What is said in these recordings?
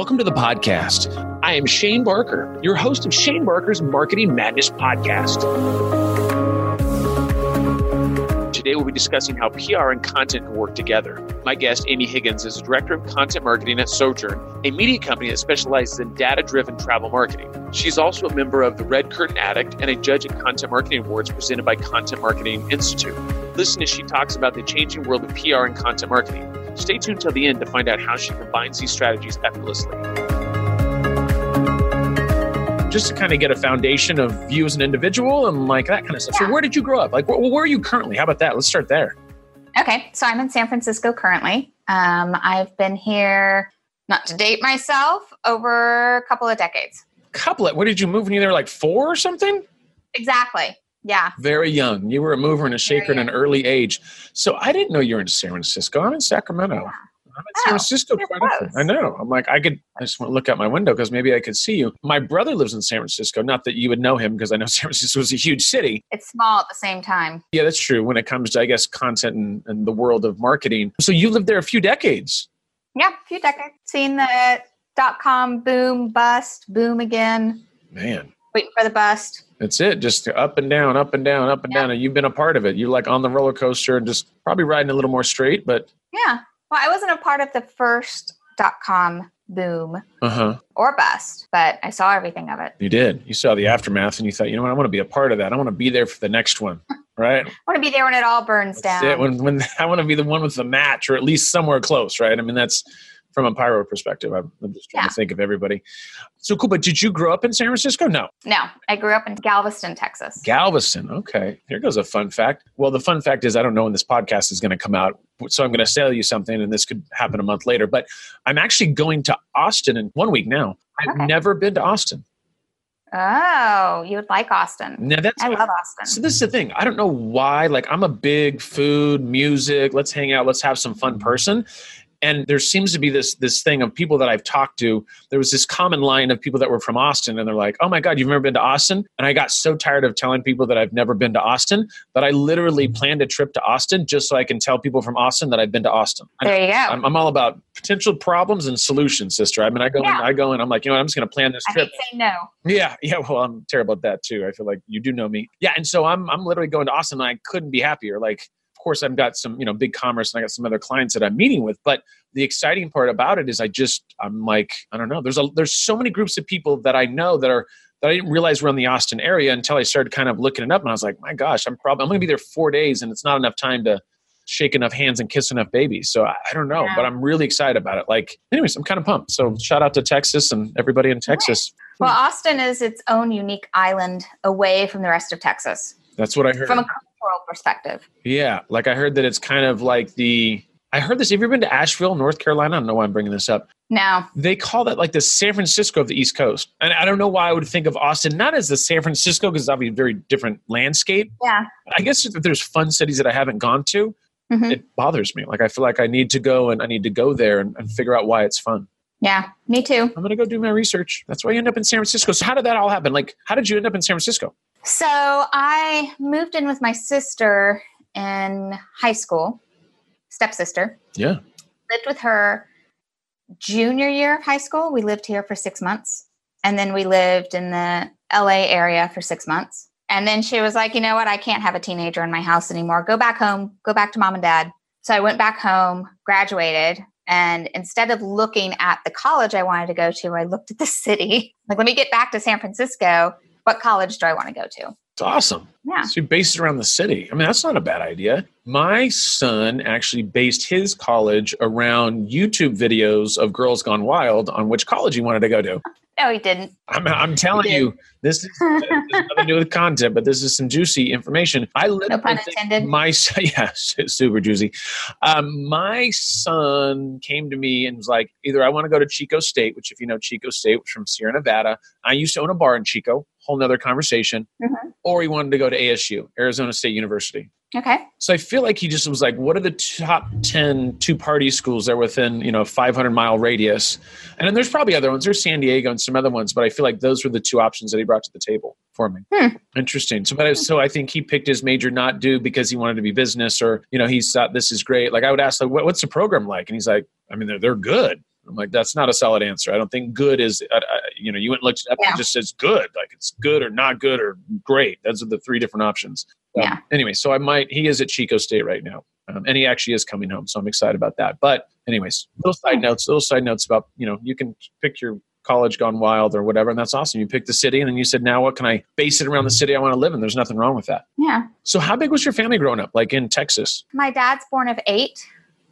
Welcome to the podcast. I am Shane Barker, your host of Shane Barker's Marketing Madness podcast. Today we'll be discussing how PR and content can work together. My guest, Amy Higgins, is Director of Content Marketing at Sojourn, a media company that specializes in data driven travel marketing. She's also a member of the Red Curtain Addict and a judge at Content Marketing Awards presented by Content Marketing Institute. Listen as she talks about the changing world of PR and content marketing. Stay tuned till the end to find out how she combines these strategies effortlessly. Just to kind of get a foundation of you as an individual and like that kind of stuff. Yeah. So, where did you grow up? Like, where, where are you currently? How about that? Let's start there. Okay, so I'm in San Francisco currently. Um, I've been here, not to date myself, over a couple of decades. Couple it. Where did you move when you were like four or something? Exactly. Yeah. Very young. You were a mover and a shaker at an early age. So I didn't know you were in San Francisco. I'm in Sacramento. Yeah. I'm in San Oh, Francisco quite often. I know. I'm like, I could, I just want to look out my window because maybe I could see you. My brother lives in San Francisco. Not that you would know him because I know San Francisco is a huge city. It's small at the same time. Yeah, that's true when it comes to, I guess, content and, and the world of marketing. So you lived there a few decades. Yeah, a few decades. Seen the dot com boom, bust, boom again, Man, waiting for the bust. that's it. Just up and down, up and down, up and Yeah. down. And you've been a part of it. You're like on the roller coaster and just probably riding a little more straight, but Yeah. Well, I wasn't a part of the first dot com boom uh huh. or bust, but I saw everything of it. You did. You saw the aftermath and you thought, you know what, I want to be a part of that. I want to be there for the next one. Right? I want to be there when it all burns That's down. it. When when I want to be the one with the match or at least somewhere close, right? I mean, that's from a pyro perspective. I'm, I'm just trying Yeah. to think of everybody. So cool. But did you grow up in San Francisco? No. no, I grew up in Galveston, Texas. Galveston. Okay. Here goes a fun fact. Well, the fun fact is I don't know when this podcast is going to come out. So I'm going to tell you something and this could happen a month later. But I'm actually going to Austin in one week now. I've Okay. never been to Austin. Oh, you would like Austin. Now that's I love Austin. So this is the thing. I don't know why. Like I'm a big food, music, let's hang out, let's have some fun person. And there seems to be this this thing of people that I've talked to. There was this common line of people that were from Austin, and they're like, "Oh my God, you've never been to Austin?" And I got so tired of telling people that I've never been to Austin that I literally mm-hmm. planned a trip to Austin just so I can tell people from Austin that I've been to Austin. There you go. I'm, I'm all about potential problems and solutions, sister. I mean, I go, Yeah. in, I go, and I'm like, you know, what, I'm just going to plan this I trip. saying no. Yeah, yeah. Well, I'm terrible at that too. I feel like you do know me. Yeah, and so I'm I'm literally going to Austin. and I couldn't be happier. Like, course, I've got some you know BigCommerce, and I got some other clients that I'm meeting with. But the exciting part about it is, I just I'm like I don't know. There's a there's so many groups of people that I know that are that I didn't realize were in the Austin area until I started kind of looking it up, and I was like, my gosh, I'm probably I'm going to be there four days, and it's not enough time to shake enough hands and kiss enough babies. So I, I don't know, Yeah. but I'm really excited about it. Like, anyways, I'm kind of pumped. So shout out to Texas and everybody in Texas. Well, Austin is its own unique island away from the rest of Texas That's what I heard. from a cultural perspective. yeah, like I heard that it's kind of like the. I heard this. Have you ever been to Asheville, North Carolina? I don't know why I'm bringing this up. Now, They call that like the San Francisco of the East Coast, and I don't know why I would think of Austin not as the San Francisco because it's obviously a very different landscape. yeah. I guess if there's fun cities that I haven't gone to, Mhm. it bothers me. Like I feel like I need to go and I need to go there and, and figure out why it's fun. Yeah, me too. I'm gonna go do my research. That's why you end up in San Francisco. So how did that all happen? Like, how did you end up in San Francisco? So I moved in with my sister in high school, stepsister. Yeah. Lived with her junior year of high school. We lived here for six months. And then we lived in the LA area for six months. And then she was like, you know what? I can't have a teenager in my house anymore. Go back home, go back to mom and dad. So I went back home, graduated. And instead of looking at the college I wanted to go to, I looked at the city. Like, let me get back to San Francisco. What college do I want to go to? It's awesome. Yeah. So you based it around the city. I mean, that's not a bad idea. My son actually based his college around YouTube videos of Girls Gone Wild on which college he wanted to go to. No, he didn't. I'm, I'm telling He did. you, this is this has nothing to do with content, but this is some juicy information. I No literally pun intended. My son, yeah, super juicy. Um, my son came to me and was like, either I want to go to Chico State, which if you know Chico State was from Sierra Nevada. I used to own a bar in Chico, whole nother conversation. Mhm. Or he wanted to go to ASU, Arizona State University. Okay. So I feel like he just was like, what are the top 10 two party schools that are within, you know, 500 mile radius? And then there's probably other ones. There's San Diego and some other ones, but I feel like those were the two options that he brought to the table for me. Hmm. Interesting. So, but I, so I think he picked his major not do because he wanted to be business or, you know, he thought this is great. Like I would ask, like, what, what's the program like? And he's like, I mean, they're, they're good. I'm like, that's not a solid answer. I don't think good is, uh, uh, you know, you went and looked it up. Yeah. It just says good, like it's good or not good or great. Those are the three different options. Um, Yeah. Anyway, so I might. He is at Chico State right now, um, and he actually is coming home. So I'm excited about that. But anyways, little side notes. Little side notes about you know you can pick your college gone wild or whatever, and that's awesome. You picked the city, and then you said, now what can I base it around the city I want to live in? There's nothing wrong with that. Yeah. So how big was your family growing up? Like in Texas? My dad's born of eight,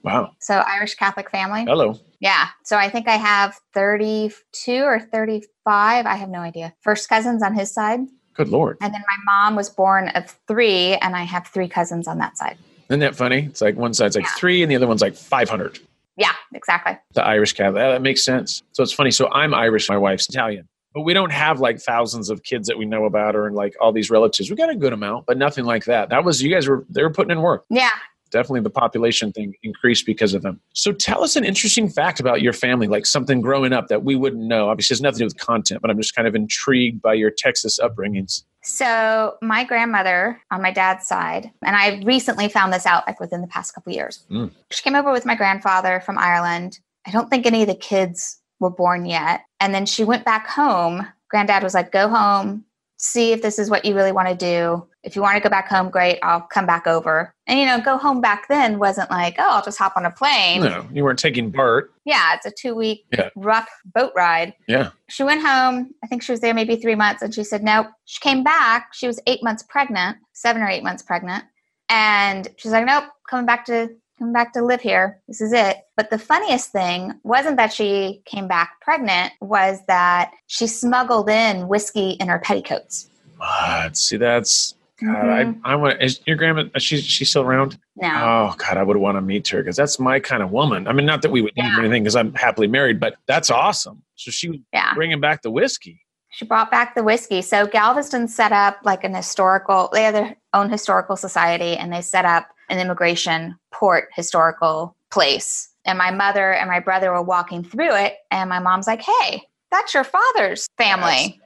Wow. so Irish Catholic family. Hello. Yeah. So I think I have 32 or 35. I have no idea. First cousins on his side. Good lord. And then my mom was born of three, and I have three cousins on that side. Isn't that funny? It's like one side's like Yeah. three, and the other one's like 500. Yeah, exactly. the Irish Catholic. That makes sense. So it's funny. So I'm Irish. My wife's Italian. But we don't have like thousands of kids that we know about or like all these relatives. We got a good amount, but nothing like that. That was you guys were they were putting in work. Yeah. Definitely the population thing increased because of them. So tell us an interesting fact about your family, like something growing up that we wouldn't know. Obviously, it has nothing to do with content, but I'm just kind of intrigued by your Texas upbringings. So my grandmother on my dad's side, and I recently found this out like within the past couple years. Mm. She came over with my grandfather from Ireland. I don't think any of the kids were born yet. And then she went back home. Granddad was like, go home, see if this is what you really want to do. If you want to go back home, great, I'll come back over. And you know, go home back then wasn't like, oh, I'll just hop on a plane. No, you weren't taking Bart. Yeah, it's a two week Yeah. rough boat ride. Yeah. She went home. I think she was there maybe three months, and she said, Nope. She came back. She was eight months pregnant, seven or eight months pregnant. And she's like, Nope, coming back to coming back to live here. This is it. But the funniest thing wasn't that she came back pregnant, was that she smuggled in whiskey in her petticoats. What? See, that's God, Mhm. I, I want. Is your grandma? Is she she's still around? no. Oh God, I would want to meet her because that's my kind of woman. I mean, not that we would need Yeah. or anything because I'm happily married, but that's awesome. So she was yeah. bringing back the whiskey. She brought back the whiskey. So Galveston set up like an historical, they have their own historical society and they set up an immigration port historical place. And my mother and my brother were walking through it. And my mom's like, hey, that's your father's family.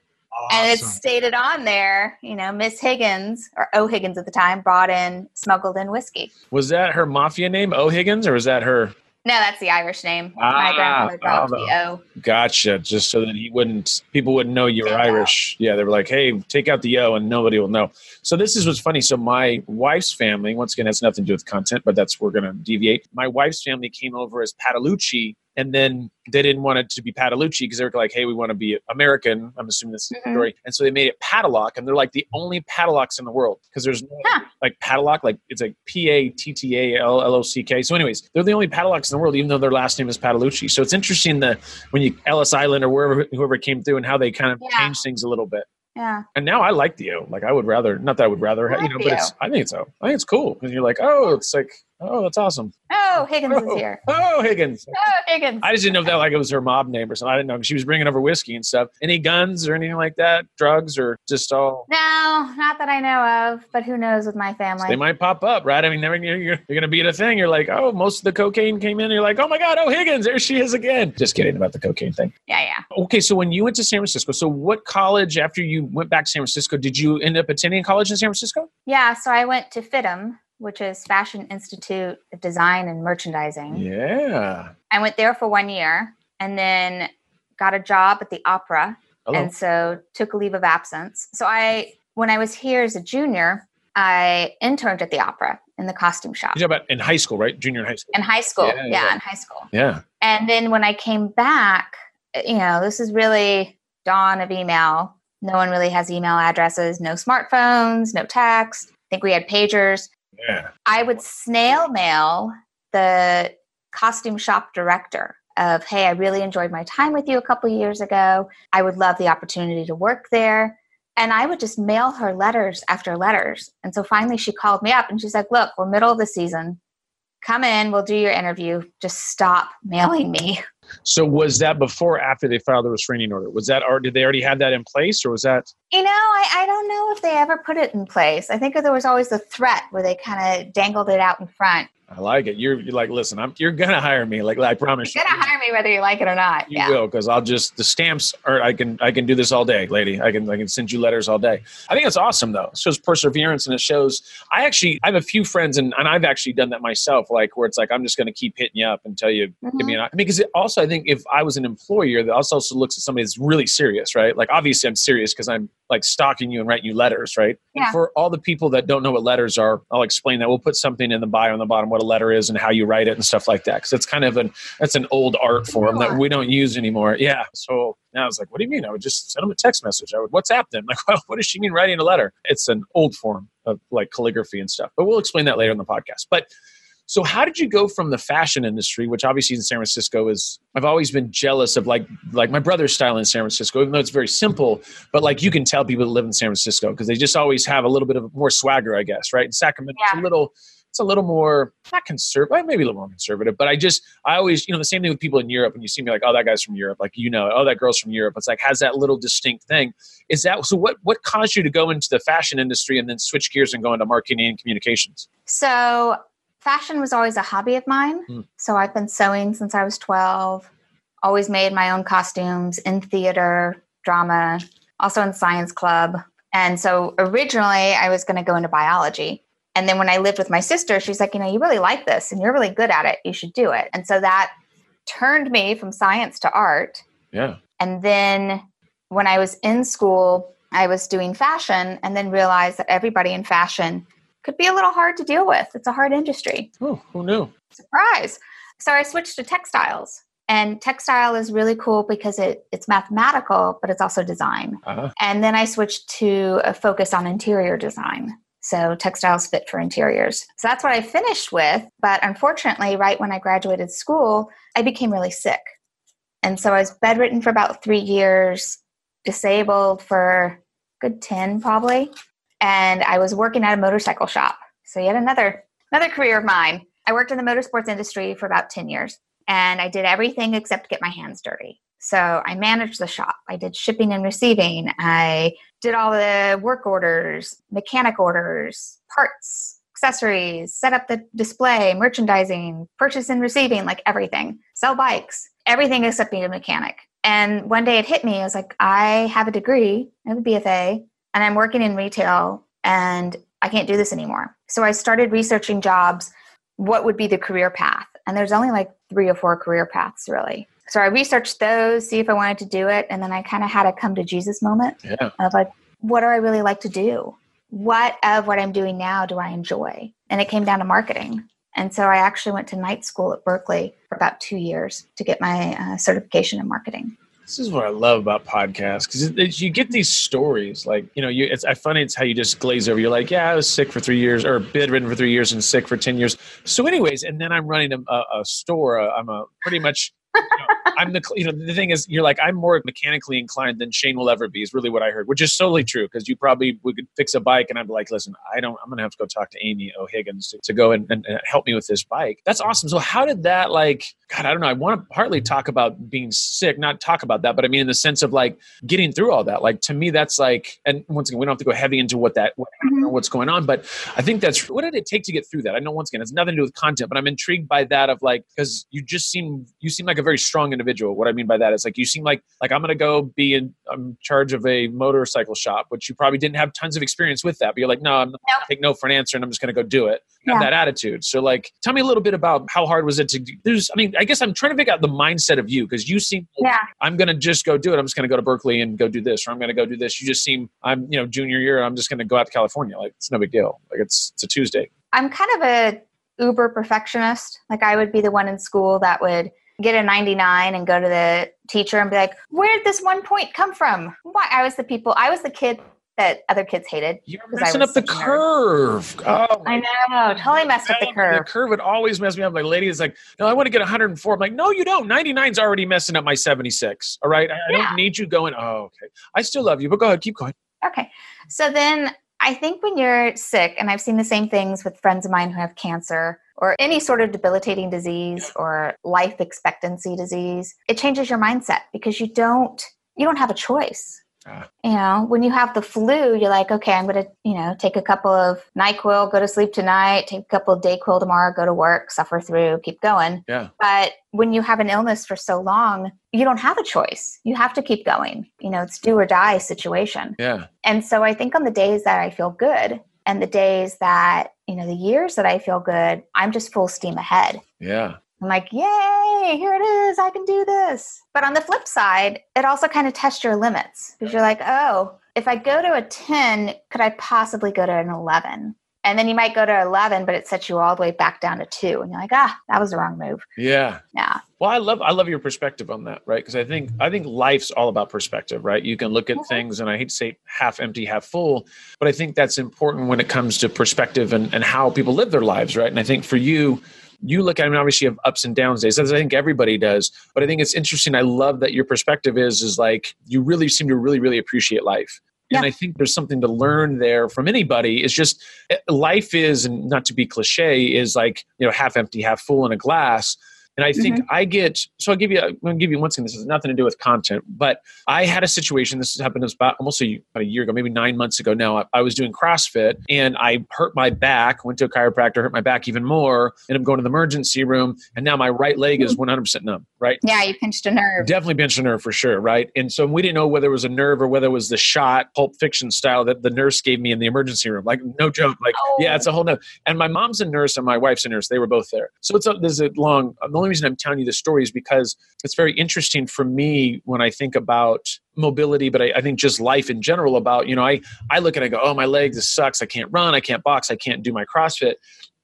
And it's stated on there, you know, Miss Higgins or O. Higgins at the time brought in, smuggled in whiskey. Was that her mafia name, O'Higgins, or was that her? No, that's the Irish name. Ah, my grandfather dropped oh, the O. Gotcha. Just so that he wouldn't, people wouldn't know you were out. Irish. Yeah, they were like, "Hey, take out the O, and nobody will know." So this is what's funny. So my wife's family, once again, has nothing to do with content, but that's we're going to deviate. My wife's family came over as Patalucci, and then they didn't want it to be Patalucci because they were like, "Hey, we want to be American." I'm assuming this is the Mhm. story, and so they made it Padlock, and they're like the only Padlocks in the world because there's no Huh. like Padlock, like it's like P A T T A L L O C K. So, anyways, they're the only Padlocks in the world, even though their last name is Patalucci. So it's interesting that when you Ellis Island or wherever whoever came through and how they kind of Yeah. changed things a little bit. Yeah. And now I like the O. Like I would rather, not that I would rather, I you know, but it's I think it's O. I think it's cool because you're like, oh, it's like, oh, that's awesome. Oh, Higgins Oh, is here. oh, Higgins. Oh, Higgins. I just didn't know if that like it was her mob name or something. I didn't know she was bringing over whiskey and stuff. Any guns or anything like that? Drugs or just all? No, not that I know of, but who knows with my family. They might pop up, right? I mean, they're, you're, you're going to be at a thing. You're like, oh, most of the cocaine came in. You're like, oh my God, oh, Higgins, there she is again. Just kidding about the cocaine thing. yeah, yeah. Okay, so when you went to San Francisco, so what college, after you went back to San Francisco, did you end up attending college in San Francisco? Yeah, so I went to FIDM, which is Fashion Institute of Design and Merchandising. Yeah. I went there for one year and then got a job at the opera Hello. and so took a leave of absence. So I when I was here as a junior, I interned at the opera in the costume shop. You're about in high school, right? Junior in high school. In high school. Yeah, Yeah, yeah. in high school. Yeah. And then when I came back, you know, this is really dawn of email. No one really has email addresses, no smartphones, no text. I think we had pagers. Yeah. I would snail mail the costume shop director of, hey, I really enjoyed my time with you a couple years ago. I would love the opportunity to work there. And I would just mail her letters after letters. And so finally she called me up and she's like, look, we're middle of the season. Come in, we'll do your interview. Just stop mailing me. So was that before or after they filed the restraining order? Was that or did they already have that in place or was that You know, I, I don't know if they ever put it in place. I think there was always the threat where they kind of dangled it out in front. I like it. You're, you're like, listen, I'm, you're gonna hire me. Like, I promise. You're gonna hire me whether you like it or not. You yeah. will, because I'll just the stamps are. I can I can do this all day, lady. I can I can send you letters all day. I think it's awesome though. It shows perseverance and it shows. I actually I have a few friends and, and I've actually done that myself. Like where it's like I'm just going to keep hitting you up until you Mm-hmm. give me an. I mean, because it also I think if I was an employer, that also looks at somebody that's really serious, right? Like obviously I'm serious because I'm like stalking you and writing you letters, right? And Yeah. for all the people that don't know what letters are, I'll explain that. We'll put something in the bio on the bottom what a letter is and how you write it and stuff like that. Because it's kind of an that's an old art form that we don't use anymore. Yeah. So now I was like, what do you mean? I would just send them a text message. I would WhatsApp them. Like, well, what does she mean writing a letter? It's an old form of like calligraphy and stuff. But we'll explain that later in the podcast. But so how did you go from the fashion industry, which obviously in San Francisco is I've always been jealous of like like my brother's style in San Francisco, even though it's very simple, but like you can tell people that live in San Francisco because they just always have a little bit of more swagger, I guess, right? In Sacramento, it's a little it's a little more not conservative, maybe a little more conservative, but I just I always, you know, the same thing with people in Europe when you see me like, oh, that guy's from Europe, like you know, oh, that girl's from Europe. It's like has that little distinct thing. Is that so? What what caused you to go into the fashion industry and then switch gears and go into marketing and communications? So, fashion was always a hobby of mine. Hmm. So, I've been sewing since I was 12, always made my own costumes in theater, drama, also in science club. And so, originally, I was going to go into biology. And then when I lived with my sister, she's like, you know, you really like this and you're really good at it. You should do it. And so that turned me from science to art. Yeah. And then when I was in school, I was doing fashion and then realized that everybody in fashion could be a little hard to deal with. It's a hard industry. Oh, who knew? Surprise. So I switched to textiles. And textile is really cool because it, it's mathematical, but it's also design. Uh-huh. And then I switched to a focus on interior design. So textiles fit for interiors. So that's what I finished with. But unfortunately, right when I graduated school, I became really sick. And so I was bedridden for about three years, disabled for a good 10 probably. And I was working at a motorcycle shop. So yet another another career of mine. I worked in the motorsports industry for about 10 years and I did everything except get my hands dirty. So I managed the shop. I did shipping and receiving. I did all the work orders, mechanic orders, parts, accessories, set up the display, merchandising, purchase and receiving, like everything, sell bikes, everything except being a mechanic. And one day it hit me. I was like, I have a degree, I have a BFA, and I'm working in retail and I can't do this anymore. So I started researching jobs. What would be the career path? And there's only like three or four career paths, really. So I researched those, see if I wanted to do it. And then I kind of had a come to Jesus moment Yeah. of like, what do I really like to do? What of what I'm doing now do I enjoy? And it came down to marketing. And so I actually went to night school at Berkeley for about two years to get my uh, certification in marketing. This is what I love about podcasts because you get these stories. Like you know, you it's I find it's how you just glaze over. You're like, yeah, I was sick for three years, or bedridden for three years, and sick for ten years. So, anyways, and then I'm running a, a, store. Uh, I'm a pretty much. I'm the you know the thing is you're like I'm more mechanically inclined than Shane will ever be is really what I heard, which is solely true because you probably would fix a bike and I'd be like, listen, I don't, I'm gonna have to go talk to Amy O'Higgins to, to go and, and, and help me with this bike. That's awesome. So how did that like? God, I don't know. I want to partly talk about being sick, not talk about that, but I mean in the sense of like getting through all that. Like to me, that's like, and once again, we don't have to go heavy into what that what, what's going on, but I think that's what did it take to get through that? I know once again, it's nothing to do with content, but I'm intrigued by that of like because you just seem you seem like a very strong individual. What I mean by that is like you seem like like I'm gonna go be in I'm charge of a motorcycle shop, which you probably didn't have tons of experience with that, but you're like, no, I'm not gonna take no for an answer, and I'm just gonna go do it. Have Yeah. that attitude. So like, tell me a little bit about how hard was it to do? There's, I mean, I guess I'm trying to figure out the mindset of you because you seem like Yeah. I'm gonna just go do it. I'm just gonna go to Berkeley and go do this, or I'm gonna go do this. You just seem I'm you know junior year. I'm just gonna go out to California. Like it's no big deal. Like it's it's a Tuesday. I'm kind of a uber perfectionist. Like I would be the one in school that would get a 99 and go to the teacher and be like, "Where did this one point come from?" Why? I was the people. I was the kid that other kids hated. You're messing up the such a nerd. curve. Oh, I know, totally messed up the curve. The curve. would always mess me up. Like, lady is like, no, I want to get 104. I'm like, no, you don't. 99's already messing up my 76. All right. I, I don't need you going, oh, okay. I still love you, but go ahead, keep going. Okay. So then I think when you're sick, and I've seen the same things with friends of mine who have cancer or any sort of debilitating disease or life expectancy disease, it changes your mindset because you don't you don't have a choice. Ah. You know, when you have the flu, you're like, okay, I'm going to, you know, take a couple of NyQuil, go to sleep tonight, take a couple of Dayquil tomorrow, go to work, suffer through, keep going. Yeah. But when you have an illness for so long, you don't have a choice. You have to keep going. You know, it's do or die situation. Yeah. And so I think on the days that I feel good and the days that, you know, the years that I feel good, I'm just full steam ahead. Yeah. I'm like, yay, here it is. I can do this. But on the flip side, it also kind of tests your limits because you're like, oh, if I go to a 10, could I possibly go to an 11? And then you might go to 11, but it sets you all the way back down to two. And you're like, ah, that was the wrong move. Yeah. Yeah. Well, I love I love your perspective on that, right? Because I think I think life's all about perspective, right? You can look at Mhm. things, and I hate to say half empty, half full, but I think that's important when it comes to perspective and, and how people live their lives, right? And I think for you, you look at I mean, obviously you have ups and downs days, as I think everybody does. But I think it's interesting. I love that your perspective is is like you really seem to really, really appreciate life. Yeah. And I think there's something to learn there from anybody. It's just eh, life is, and not to be cliche, is like you know half empty, half full in a glass. And I think mm-hmm. I get so I'll give you I'm gonna give you one thing. This has nothing to do with content, but I had a situation. This happened about almost a, about a year ago, maybe nine months ago. Now I, I was doing CrossFit and I hurt my back. Went to a chiropractor, hurt my back even more, and I'm going to the emergency room. And now my right leg is mm-hmm. 100 percent numb. Right, Yeah, you pinched a nerve. definitely pinched a nerve for sure. Right, and so we didn't know whether it was a nerve or whether it was the shot, Pulp Fiction style that the nurse gave me in the emergency room. Like no joke. Like yeah, oh. it's a whole no. And my mom's a nurse and my wife's a nurse. They were both there. So it's a, there's a long. Only reason I'm telling you this story is because it's very interesting for me when I think about mobility, but I, I think just life in general. About you know, I I look and I go, oh, my leg this sucks. I can't run. I can't box. I can't do my CrossFit.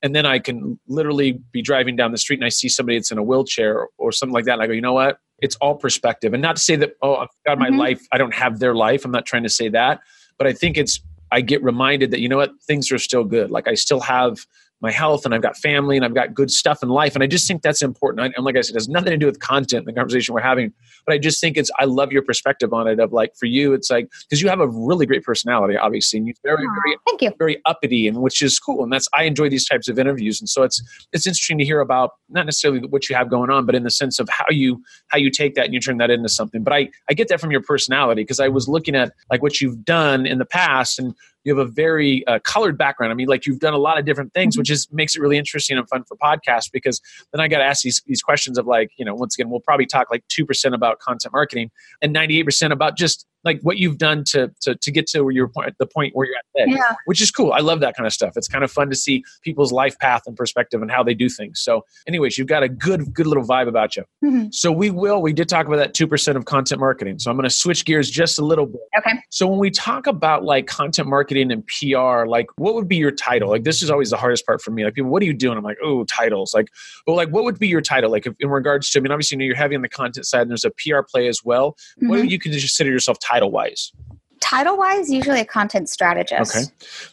And then I can literally be driving down the street and I see somebody that's in a wheelchair or something like that. And I go, you know what? It's all perspective. And not to say that, oh, I've got my Mhm. life. I don't have their life. I'm not trying to say that. But I think it's I get reminded that you know what things are still good. Like I still have my health and I've got family and I've got good stuff in life. And I just think that's important. And like I said, it has nothing to do with content, the conversation we're having. But I just think it's I love your perspective on it. Of like for you, it's like because you have a really great personality, obviously, and you're very Aw, very Thank you. very uppity and which is cool and that's i enjoy these types of interviews and so it's it's interesting to hear about not necessarily what you have going on but in the sense of how you how you take that and you turn that into something but i i get that from your personality because i was looking at like what you've done in the past and you have a very uh, colored background. I mean like you've done a lot of different things which is makes it really interesting and fun for podcasts because then i got to ask these, these questions of like you know once again we'll probably talk like 2% about content marketing and 98% about just like what you've done to to, to get to where you're point, the point where you're at today Yeah. which is cool. I love that kind of stuff. It's kind of fun to see people's life path and perspective and how they do things. So, anyways, you've got a good, good little vibe about you. Mhm. So we will. We did talk about that two percent of content marketing. So I'm going to switch gears just a little bit. Okay. So when we talk about like content marketing and PR, like what would be your title? Like this is always the hardest part for me. Like people, what are you doing? I'm like, oh, titles. Like, well, like what would be your title? Like if, in regards to, I mean, obviously, you know, you're heavy on the content side, and there's a PR play as well. What Mhm. do you consider yourself title wise? Title wise, usually a content strategist. Okay.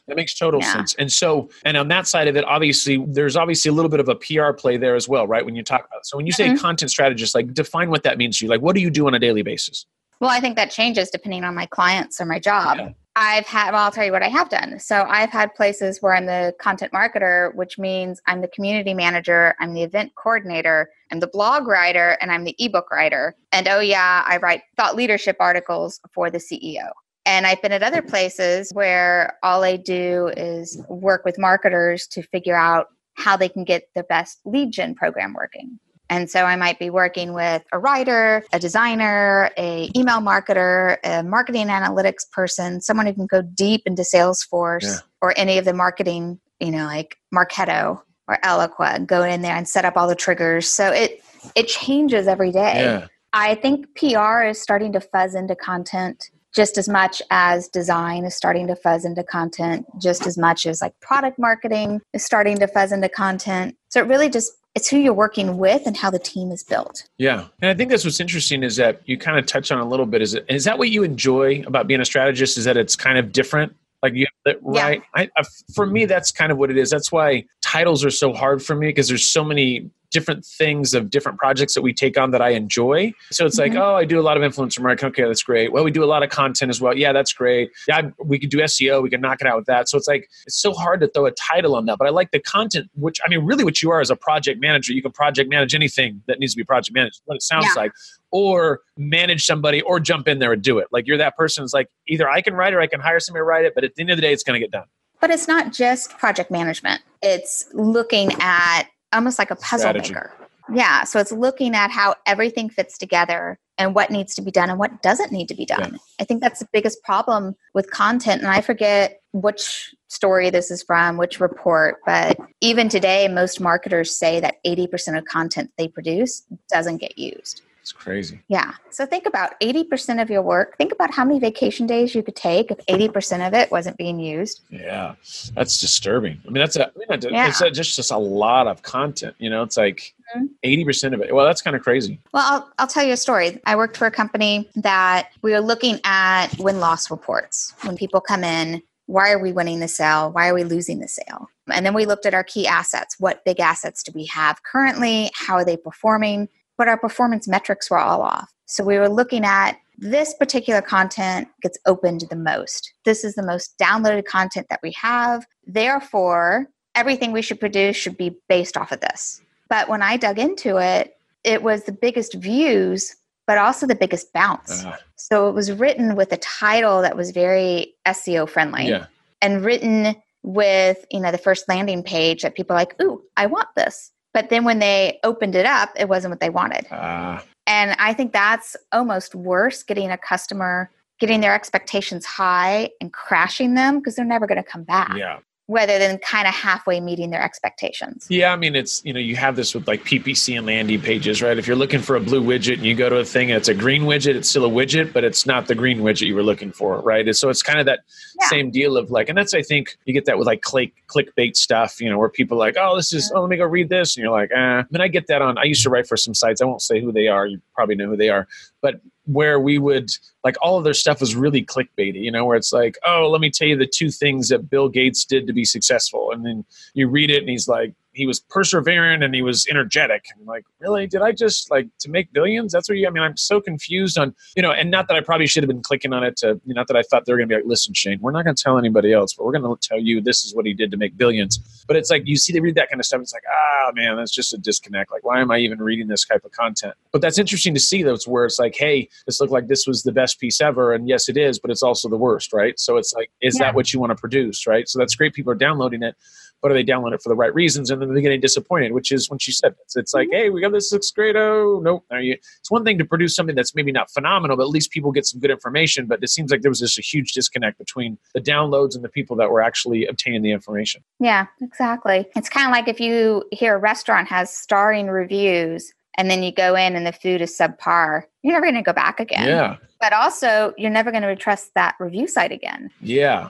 That makes total Yeah. sense. And so, and on that side of it, obviously, there's obviously a little bit of a PR play there as well, right? When you talk about it. So, when you say Mhm. content strategist, like define what that means to you. Like, what do you do on a daily basis? Well, I think that changes depending on my clients or my job. Yeah. I've had, well, I'll tell you what I have done. So I've had places where I'm the content marketer, which means I'm the community manager, I'm the event coordinator, I'm the blog writer, and I'm the ebook writer. And oh, yeah, I write thought leadership articles for the CEO. And I've been at other places where all I do is work with marketers to figure out how they can get the best lead gen program working. And so I might be working with a writer, a designer, a email marketer, a marketing analytics person, someone who can go deep into Salesforce Yeah. or any of the marketing, you know, like Marketo or Eloqua, and go in there and set up all the triggers. So it it changes every day. Yeah. I think PR is starting to fuzz into content just as much as design is starting to fuzz into content, just as much as like product marketing is starting to fuzz into content. So it really just it's who you're working with and how the team is built. Yeah. And I think that's what's interesting is that you kind of touch on a little bit. Is it, is that what you enjoy about being a strategist? Is that it's kind of different? Like you, have that- Yeah. right? I, I, for me, that's kind of what it is. That's why titles are so hard for me because there's so many different things of different projects that we take on that I enjoy. So it's Mhm. like, oh, I do a lot of influencer marketing. Okay, that's great. Well, we do a lot of content as well. Yeah, that's great. Yeah, we could do SEO. We can knock it out with that. So it's like it's so hard to throw a title on that. But I like the content, which I mean, really, what you are as a project manager. You can project manage anything that needs to be project managed. What it sounds Yeah. like. Or manage somebody, or jump in there and do it. Like you're that person. It's like either I can write it or I can hire somebody to write it. But at the end of the day, it's going to get done. But it's not just project management. It's looking at almost like a puzzle Strategy. maker. Yeah. So it's looking at how everything fits together and what needs to be done and what doesn't need to be done. I think that's the biggest problem with content. And I forget which story this is from, which report, but even today, most marketers say that 80% of content they produce doesn't get used. It's crazy. Yeah. So think about 80% of your work. Think about how many vacation days you could take if 80% of it wasn't being used. Yeah, that's disturbing. I mean, that's a, I mean, Yeah. it's a, just just a lot of content. You know, it's like Mhm. 80 percent of it. Well, that's kind of crazy. Well, I'll, I'll tell you a story. I worked for a company that we were looking at win loss reports. When people come in, why are we winning the sale? Why are we losing the sale? And then we looked at our key assets. What big assets do we have currently? How are they performing? But our performance metrics were all off. So we were looking at this particular content gets opened the most. This is the most downloaded content that we have. Therefore, everything we should produce should be based off of this. But when I dug into it, it was the biggest views, but also the biggest bounce. Uh, So it was written with a title that was very SEO friendly yeah, and written with, you know, the first landing page that people are like, ooh, I want this. But then when they opened it up, it wasn't what they wanted. uh, And I think that's almost worse getting a customer getting their expectations high and crashing them because they're never going to come back. Yeah, rather than kind of halfway meeting their expectations. yeah. I mean, it's you know, you have this with like PPC and landing pages, right? If you're looking for a blue widget and you go to a thing and it's a green widget, it's still a widget, but it's not the green widget you were looking for, right? And so it's kind of that Yeah. same deal of like, and that's I think you get that with like click clickbait stuff, you know, where people are like, oh, this is, oh, let me go read this, and you're like, eh. I mean, I get that on. I used to write for some sites. I won't say who they are. You probably know who they are, but where we would like all of their stuff was really clickbaity, you know, where it's like, oh, let me tell you the two things that Bill Gates did to be successful, and then you read it, and he's like, he was perseverant and he was energetic. I'm like, really? Did I just like to make billions? That's what you. I mean, I'm so confused on you know, and not that I probably should have been clicking on it to, not that I thought they were going to be like, listen, Shane, we're not going to tell anybody else, but we're going to tell you this is what he did to make billions. But it's like you see, they read that kind of stuff. It's like, ah, man, that's just a disconnect. Like, why am I even reading this type of content? But that's interesting to see. That's where it's like, hey, this looked like this was the best piece ever, and yes, it is, but it's also the worst, right? So it's like, is Yeah. that what you want to produce, right? So that's great. People are downloading it but are they downloading it for the right reasons? And then they're getting disappointed, which is when she said it's, it's like, mm-hmm. hey, we got this looks great. Oh, nope. Are you? It's one thing to produce something that's maybe not phenomenal, but at least people get some good information. But it seems like there was just a huge disconnect between the downloads and the people that were actually obtaining the information. Yeah, exactly. It's kind of like if you hear a restaurant has starring reviews and then you go in and the food is subpar, you're never going to go back again. Yeah. But also, you're never going to trust that review site again. Yeah.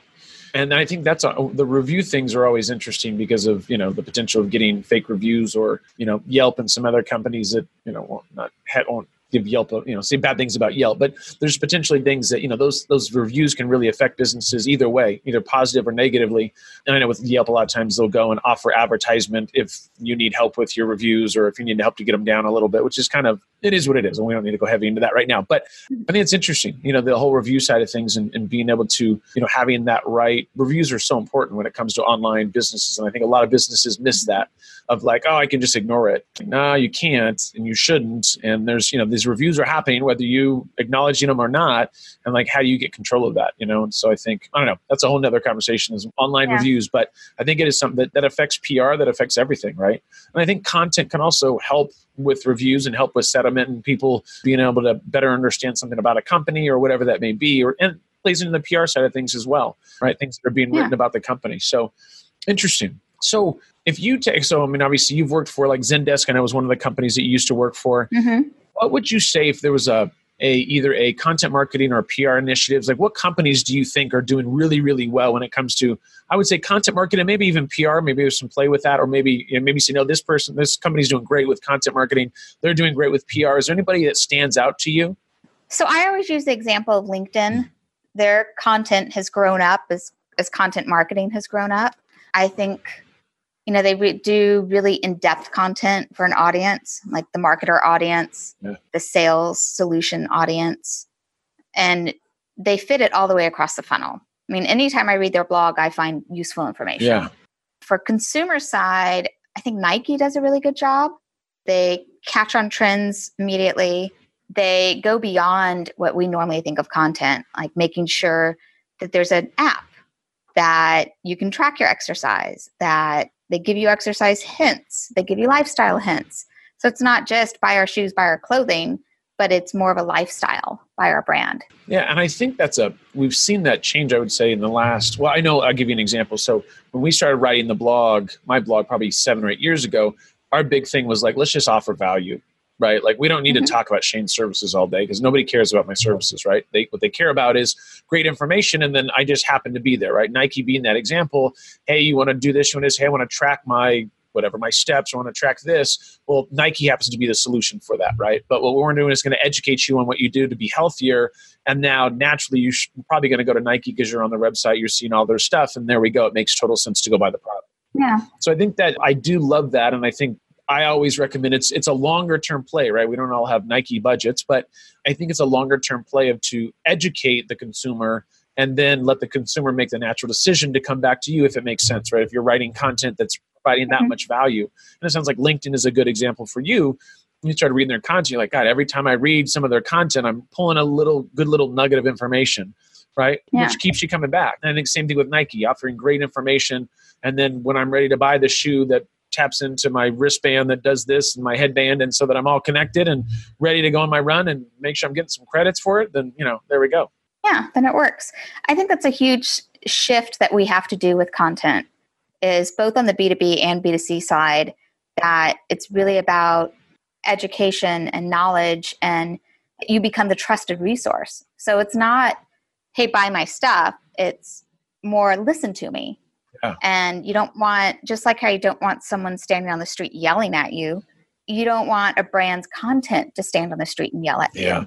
And I think that's a, the review things are always interesting because of you know the potential of getting fake reviews or you know Yelp and some other companies that you know won't not won't give Yelp you know say bad things about Yelp, but there's potentially things that you know those those reviews can really affect businesses either way, either positive or negatively. And I know with Yelp a lot of times they'll go and offer advertisement if you need help with your reviews or if you need help to get them down a little bit, which is kind of it is what it is, and we don't need to go heavy into that right now. But I think it's interesting, you know, the whole review side of things and, and being able to you know having that right reviews are so important when it comes to online businesses, and I think a lot of businesses miss that of like, oh, I can just ignore it. No, you can't, and you shouldn't. And there's, you know, these reviews are happening whether you acknowledging them or not. And like, how do you get control of that? You know, and so I think I don't know. That's a whole nother conversation is online Yeah. reviews, but I think it is something that, that affects PR, that affects everything, right? And I think content can also help with reviews and help with settlement and people being able to better understand something about a company or whatever that may be, or and plays into the PR side of things as well, right? Things that are being Yeah. written about the company. So interesting. So if you take, so I mean, obviously you've worked for like Zendesk. And it was one of the companies that you used to work for. Mm-hmm. What would you say if there was a a either a content marketing or PR initiatives? Like, what companies do you think are doing really, really well when it comes to? I would say content marketing, maybe even PR. Maybe there's some play with that, or maybe you know, maybe say, no, this person, this company's doing great with content marketing. They're doing great with PR. Is there anybody that stands out to you? So I always use the example of LinkedIn. Their content has grown up as as content marketing has grown up. I think you know they re- do really in-depth content for an audience like the marketer audience Yeah. the sales solution audience and they fit it all the way across the funnel i mean anytime i read their blog i find useful information Yeah. for consumer side i think nike does a really good job they catch on trends immediately they go beyond what we normally think of content like making sure that there's an app that you can track your exercise that they give you exercise hints they give you lifestyle hints so it's not just buy our shoes buy our clothing but it's more of a lifestyle by our brand Yeah, and I think that's a we've seen that change. I would say in the last. Well, I know I'll give you an example. So when we started writing the blog, my blog probably seven or eight years ago, our big thing was like let's just offer value, right? Like we don't need Mhm. to talk about Shane's services all day because nobody cares about my services, right? They what they care about is great information, and then I just happen to be there, right? Nike being that example. Hey, you want to do this? You want to? Hey, I want to track my whatever my steps. I want to track this. Well, Nike happens to be the solution for that, right? But what we're doing is going to educate you on what you do to be healthier and now naturally you sh- you're probably going to go to nike because you're on the website you're seeing all their stuff and there we go it makes total sense to go buy the product yeah so i think that i do love that and i think i always recommend it's it's a longer term play right we don't all have nike budgets but i think it's a longer term play of to educate the consumer and then let the consumer make the natural decision to come back to you if it makes sense right if you're writing content that's providing that Mhm. much value and it sounds like linkedin is a good example for you you start reading their content, you're like, God, every time I read some of their content, I'm pulling a little good little nugget of information, right? Yeah. Which keeps you coming back. And I think same thing with Nike, offering great information. And then when I'm ready to buy the shoe that taps into my wristband that does this and my headband, and so that I'm all connected and ready to go on my run and make sure I'm getting some credits for it, then you know, there we go. yeah then it works. I think that's a huge shift that we have to do with content is both on the b2b and b2c side that it's really about education and knowledge and you become the trusted resource. So it's not hey buy my stuff. It's more listen to me Yeah. and you don't want just like how you don't want someone standing on the street yelling at you you don't want a brand's content to stand on the street and yell at you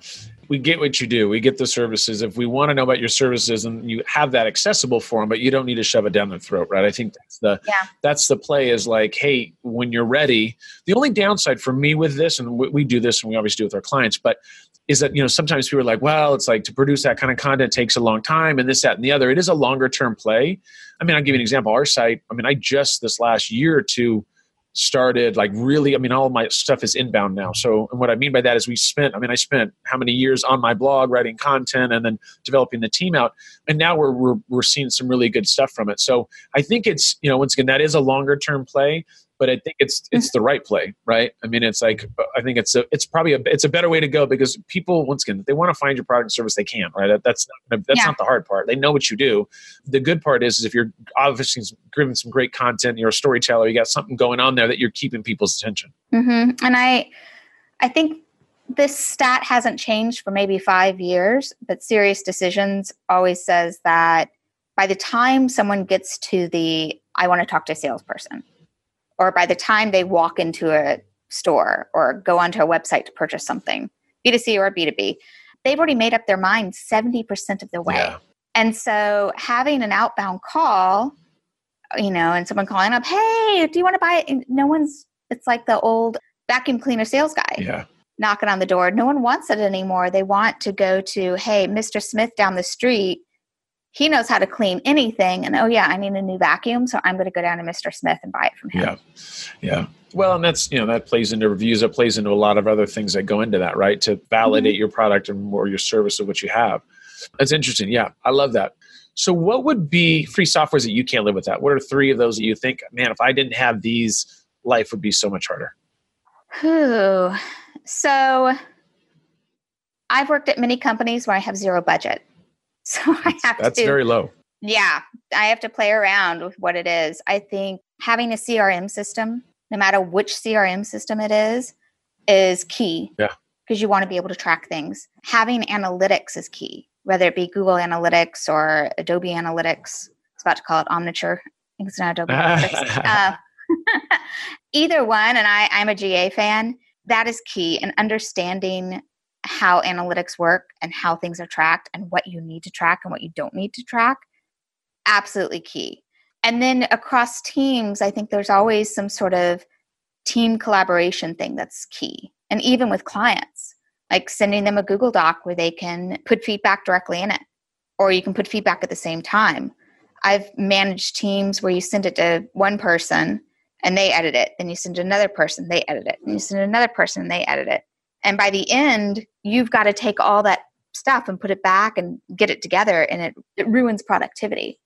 we get what you do. We get the services. If we want to know about your services, and you have that accessible for them, but you don't need to shove it down their throat, right? I think that's the Yeah. that's the play. Is like, hey, when you're ready. The only downside for me with this, and we, we do this, and we always do with our clients, but is that you know sometimes people are like, well, it's like to produce that kind of content takes a long time, and this, that, and the other. It is a longer term play. I mean, I'll give you an example. Our site. I mean, I just this last year or two started like really i mean all my stuff is inbound now. So and what i mean by that is we spent i mean i spent how many years on my blog writing content and then developing the team out and now we're we're, we're seeing some really good stuff from it. So i think it's you know once again that is a longer term play but i think it's it's the right play right? I mean it's like i think it's a it's probably a it's a better way to go because people once again they want to find your product and service they can right? That, that's not that's Yeah. not the hard part. They know what you do. The good part is, is if you're obviously giving some great content you're a storyteller you got something going on there that you're keeping people's attention. Hmm And I, I think this stat hasn't changed for maybe five years, but SiriusDecisions always says that by the time someone gets to the I want to talk to a salesperson, or by the time they walk into a store or go onto a website to purchase something, B2C or B2B, they've already made up their mind 70% of the way. Yeah. And so having an outbound call, you know, and someone calling up, hey, do you want to buy it? And no one's, it's like the old vacuum cleaner sales guy yeah knocking on the door. No one wants it anymore. They want to go to, hey, Mr. Smith down the street. He knows how to clean anything. And oh, yeah, I need a new vacuum. So I'm going to go down to Mr. Smith and buy it from him. Yeah. Yeah. Well, and that's, you know, that plays into reviews. That plays into a lot of other things that go into that, right? To validate mm-hmm. your product and or your service of what you have. That's interesting. Yeah. I love that. So what would be free softwares that you can't live without? What are three of those that you think, man, if I didn't have these, life would be so much harder? Whew. So I've worked at many companies where I have zero budget. So I have That's to very low. yeah, I have to play around with what it is. I think having a CRM system, no matter which CRM system it is, is key. Yeah. Because you want to be able to track things. Having analytics is key, whether it be Google Analytics or Adobe Analytics. I was about to call it Omniture. I think it's not Adobe Analytics. Uh, either one, and I, I'm a GA fan, that is key. And understanding how analytics work and how things are tracked and what you need to track and what you don't need to track absolutely key And then across teams, I think there's always some sort of team collaboration thing that's key. And even with clients, like sending them a Google Doc where they can put feedback directly in it, or you can put feedback at the same time. I've managed teams where you send it to one person and they edit it, then you send another person, they edit it, and you send another person, they edit it. And by the end, you've got to take all that stuff and put it back and get it together, and it, it ruins productivity.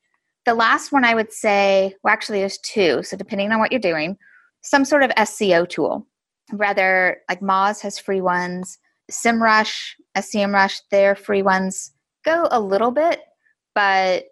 The last one I would say, well, actually, there's two. So, depending on what you're doing, some sort of SEO tool. Rather, like Moz has free ones, SEMrush, SEMrush, their free ones go a little bit, but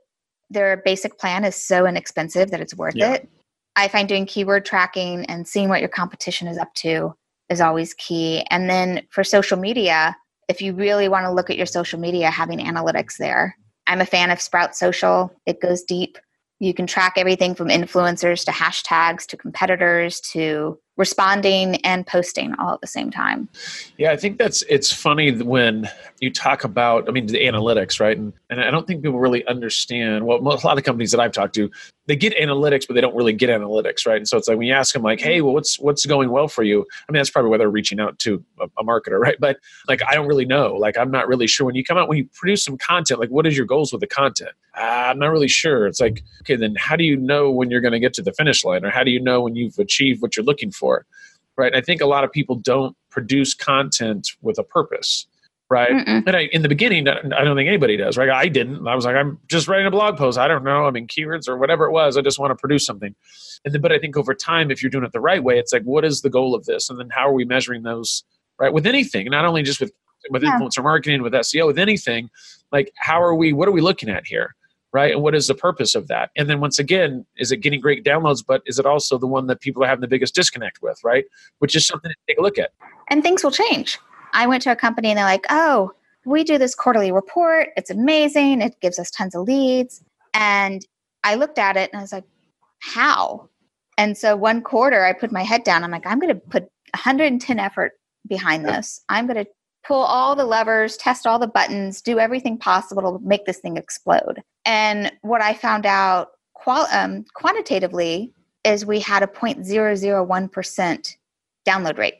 their basic plan is so inexpensive that it's worth yeah. it. I find doing keyword tracking and seeing what your competition is up to is always key. And then for social media, if you really want to look at your social media, having analytics there. I'm a fan of Sprout Social, it goes deep. You can track everything from influencers to hashtags to competitors to responding and posting all at the same time. Yeah, I think that's it's funny when you talk about I mean the analytics, right? And and I don't think people really understand well a lot of companies that I've talked to, they get analytics but they don't really get analytics, right? And so it's like when you ask them like, "Hey, well what's what's going well for you?" I mean, that's probably why they're reaching out to a, a marketer, right? But like I don't really know. Like I'm not really sure when you come out when you produce some content, like what is your goals with the content? Uh, I'm not really sure. It's like, okay, then how do you know when you're going to get to the finish line or how do you know when you've achieved what you're looking for? for right? I think a lot of people don't produce content with a purpose right? Mm-mm. and I, in the beginning i don't think anybody does right? I didn't. I was like i'm just writing a blog post. I don't know. I mean keywords or whatever it was. I just want to produce something. And then but i think over time if you're doing it the right way it's like what is the goal of this? And then how are we measuring those right? With anything not only just with with yeah. influencer marketing with seo with anything like how are we what are we looking at here right? And what is the purpose of that? And then once again, is it getting great downloads, but is it also the one that people are having the biggest disconnect with, right? Which is something to take a look at. And things will change. I went to a company and they're like, oh, we do this quarterly report. It's amazing. It gives us tons of leads. And I looked at it and I was like, how? And so one quarter, I put my head down. I'm like, I'm going to put 110 effort behind this. I'm going to pull all the levers, test all the buttons, do everything possible to make this thing explode. And what I found out qual- um, quantitatively is we had a 0.001% download rate,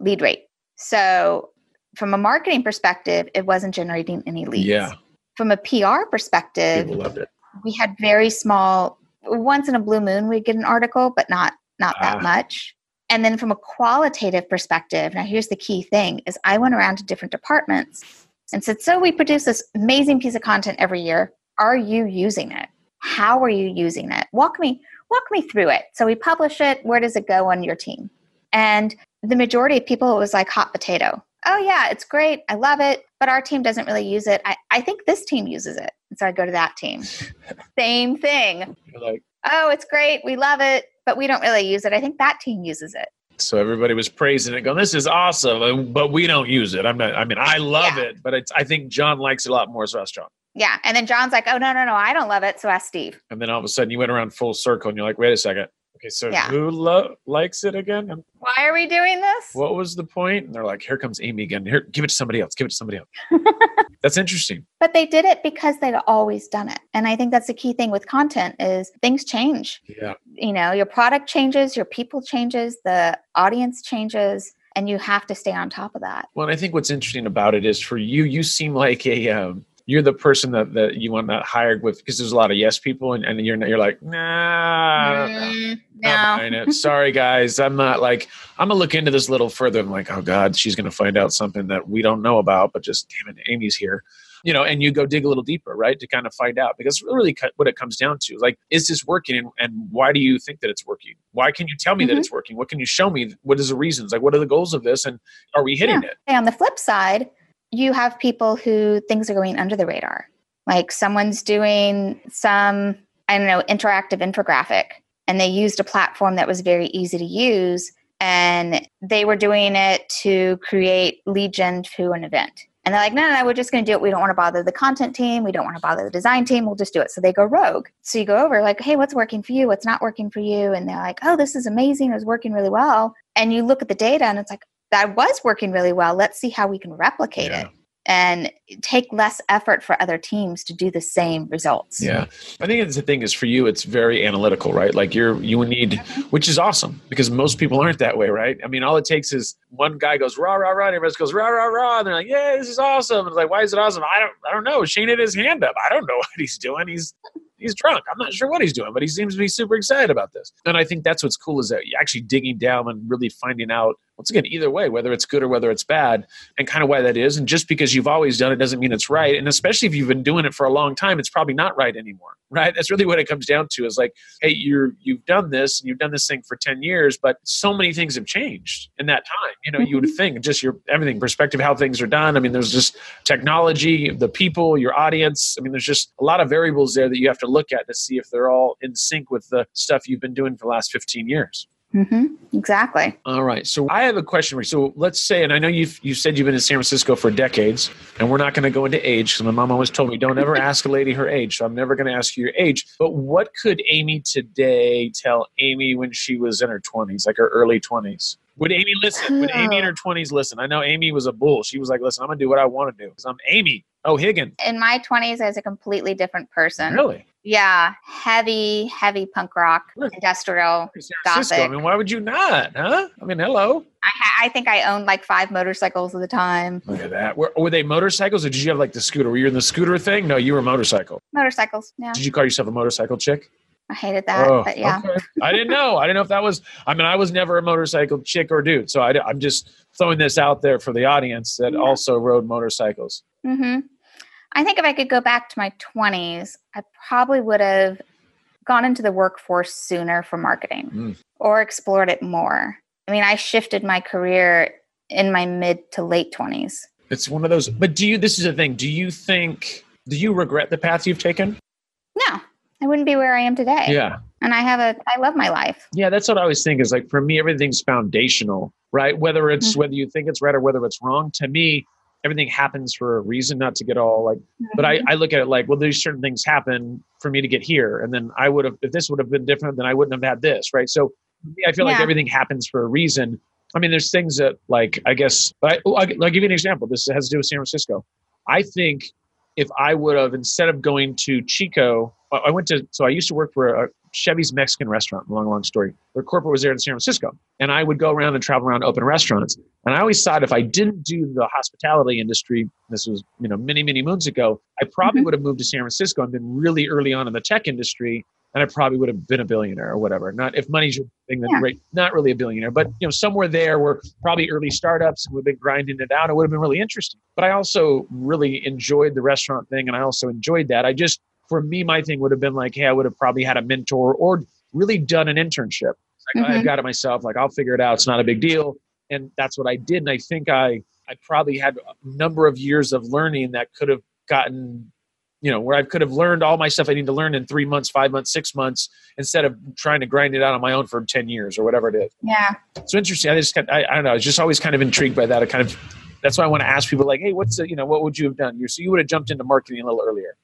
lead rate. So from a marketing perspective, it wasn't generating any leads. Yeah. From a PR perspective, loved it. we had very small. Once in a blue moon, we'd get an article, but not not that ah. much. And then from a qualitative perspective, now here's the key thing: is I went around to different departments and said, "So we produce this amazing piece of content every year are you using it? How are you using it? Walk me walk me through it. So we publish it. Where does it go on your team? And the majority of people it was like hot potato. Oh yeah, it's great. I love it, but our team doesn't really use it. I, I think this team uses it. And so I go to that team. Same thing. Like, oh, it's great. We love it, but we don't really use it. I think that team uses it. So everybody was praising it, going, "This is awesome," but we don't use it. I'm not. I mean, I love yeah. it, but it's. I think John likes it a lot more as a restaurant. Yeah. And then John's like, oh, no, no, no, I don't love it. So ask Steve. And then all of a sudden you went around full circle and you're like, wait a second. Okay, so yeah. who lo- likes it again? And Why are we doing this? What was the point? And they're like, here comes Amy again. Here, give it to somebody else. Give it to somebody else. that's interesting. But they did it because they'd always done it. And I think that's the key thing with content is things change. Yeah. You know, your product changes, your people changes, the audience changes and you have to stay on top of that. Well, I think what's interesting about it is for you, you seem like a um, you're the person that, that you want that hired with because there's a lot of yes people and, and you're you're like nah. Mm, no. sorry guys. I'm not like I'm gonna look into this a little further. I'm like oh god she's gonna find out something that we don't know about but just damn it Amy's here. You know and you go dig a little deeper right to kind of find out because really what it comes down to like is this working and, and why do you think that it's working? Why can you tell me mm-hmm. that it's working? What can you show me? What is the reasons? Like what are the goals of this? And are we hitting yeah. it? And on the flip side you have people who things are going under the radar. Like someone's doing some, I don't know, interactive infographic, and they used a platform that was very easy to use. And they were doing it to create lead gen to an event. And they're like, no, no, no we're just going to do it. We don't want to bother the content team. We don't want to bother the design team. We'll just do it. So they go rogue. So you go over, like, hey, what's working for you? What's not working for you? And they're like, oh, this is amazing. It's working really well. And you look at the data and it's like, that was working really well. Let's see how we can replicate yeah. it. and take less effort for other teams to do the same results. Yeah. I think it's the thing is for you, it's very analytical, right? Like you're, you need, which is awesome because most people aren't that way, right? I mean, all it takes is one guy goes rah, rah, rah, and everybody goes rah, rah, rah. And they're like, yeah, this is awesome. And it's like, why is it awesome? I don't, I don't know. Shane had his hand up. I don't know what he's doing. He's, he's drunk. I'm not sure what he's doing, but he seems to be super excited about this. And I think that's what's cool is that you're actually digging down and really finding out once again, either way, whether it's good or whether it's bad, and kind of why that is. And just because you've always done it doesn't mean it's right. And especially if you've been doing it for a long time, it's probably not right anymore. Right? That's really what it comes down to is like, hey, you're you've done this and you've done this thing for 10 years, but so many things have changed in that time. You know, you would mm-hmm. think just your everything, perspective, how things are done. I mean, there's just technology, the people, your audience. I mean, there's just a lot of variables there that you have to look at to see if they're all in sync with the stuff you've been doing for the last 15 years. Mm-hmm. Exactly. All right. So I have a question for you. So let's say, and I know you've you said you've been in San Francisco for decades, and we're not going to go into age because my mom always told me don't ever ask a lady her age. So I'm never going to ask you your age. But what could Amy today tell Amy when she was in her 20s, like her early 20s? Would Amy listen? Would Amy in her 20s listen? I know Amy was a bull. She was like, listen, I'm going to do what I want to do because I'm Amy. Oh, Higgins. In my 20s, I was a completely different person. Really? Yeah, heavy, heavy punk rock, Look, industrial, gothic. I mean, why would you not? Huh? I mean, hello. I, ha- I think I owned like five motorcycles at the time. Look at that. Were, were they motorcycles, or did you have like the scooter? Were you in the scooter thing? No, you were a motorcycle. Motorcycles. Yeah. Did you call yourself a motorcycle chick? I hated that, oh, but yeah. Okay. I didn't know. I didn't know if that was. I mean, I was never a motorcycle chick or dude, so I, am just throwing this out there for the audience that yeah. also rode motorcycles. Mm-hmm. I think if I could go back to my 20s, I probably would have gone into the workforce sooner for marketing mm. or explored it more. I mean, I shifted my career in my mid to late 20s. It's one of those, but do you, this is the thing, do you think, do you regret the path you've taken? No, I wouldn't be where I am today. Yeah. And I have a, I love my life. Yeah, that's what I always think is like for me, everything's foundational, right? Whether it's, mm-hmm. whether you think it's right or whether it's wrong, to me, everything happens for a reason not to get all like but I, mm-hmm. I look at it like well there's certain things happen for me to get here and then i would have if this would have been different then i wouldn't have had this right so i feel yeah. like everything happens for a reason i mean there's things that like i guess but I, oh, I'll, I'll give you an example this has to do with san francisco i think if i would have instead of going to chico i went to so i used to work for a, Chevy's Mexican restaurant. Long, long story. Their corporate was there in San Francisco, and I would go around and travel around open restaurants. And I always thought if I didn't do the hospitality industry, this was you know many many moons ago, I probably mm-hmm. would have moved to San Francisco and been really early on in the tech industry, and I probably would have been a billionaire or whatever. Not if money's your thing, then yeah. great. Not really a billionaire, but you know somewhere there where probably early startups and we've been grinding it out. It would have been really interesting. But I also really enjoyed the restaurant thing, and I also enjoyed that. I just for me, my thing would have been like, hey, I would have probably had a mentor or really done an internship. Like, mm-hmm. I've got it myself. Like, I'll figure it out. It's not a big deal. And that's what I did. And I think I, I probably had a number of years of learning that could have gotten, you know, where I could have learned all my stuff I need to learn in three months, five months, six months, instead of trying to grind it out on my own for 10 years or whatever it is. Yeah. So interesting. I just, I, I don't know. I was just always kind of intrigued by that. I kind of, that's why I want to ask people like, hey, what's the, you know, what would you have done? You so you would have jumped into marketing a little earlier.